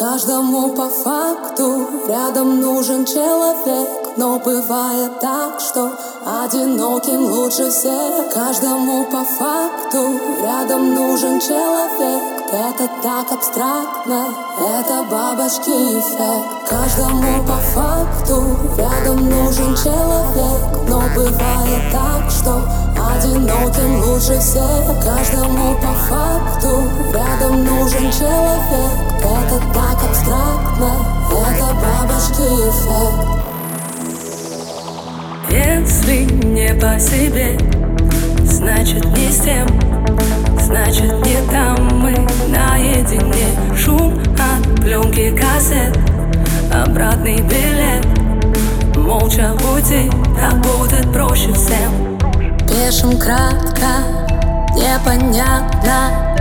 Каждому по факту рядом нужен человек Но бывает так, что одиноким лучше всех. Каждому по факту рядом нужен человек Это так абстрактно, это бабочки эффект. Каждому по факту рядом нужен человек Но бывает так, что одиноким лучше всех. Каждому по факту рядом нужен человек по себе, значит не с тем Значит не там мы. Наедине Шум от пленки кассет. Обратный билет. Молча уйти, так будет проще всем. Пишем кратко, непонятно.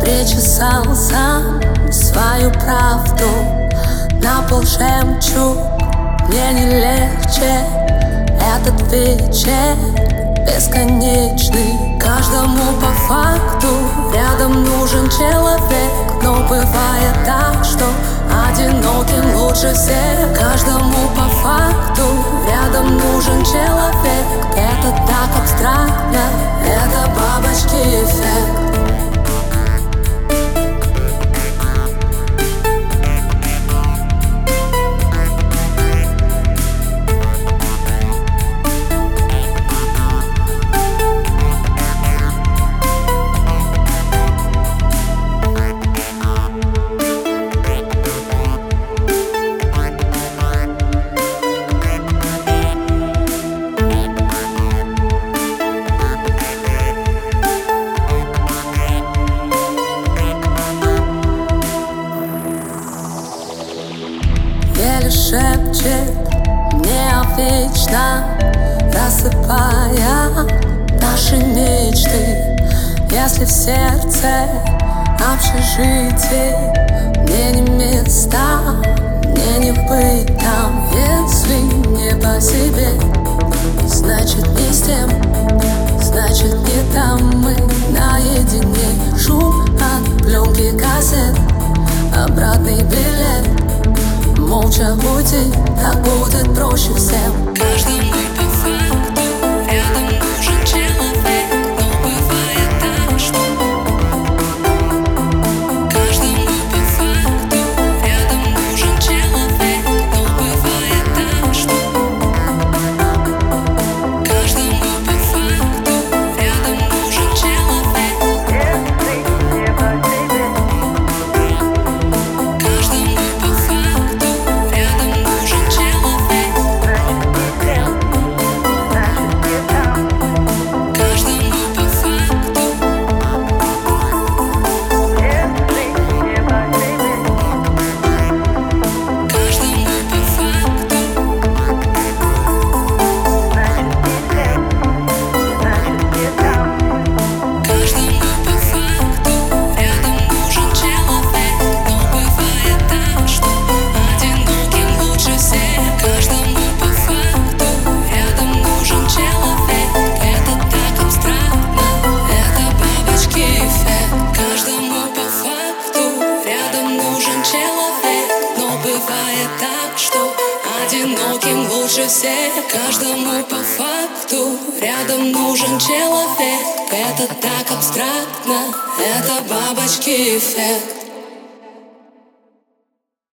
Причесал сам свою правду. На пол жемчуг мне не легче Этот вечер бесконечный. Каждому по факту рядом нужен человек. Но бывает так, что одиноким лучше всех. Каждому по факту рядом нужен человек. Это так абстрактно, это бабочки эффект шепчет мне вечно Рассыпая наши мечты. Если в сердце общежитие Мне не места, мне не быть там. Если не по себе, значит не с тем молча уйти Так будет проще всем. Каждому бывает так, что одиноким лучше всех. Каждому по факту рядом нужен человек. Это так абстрактно, это бабочки эффект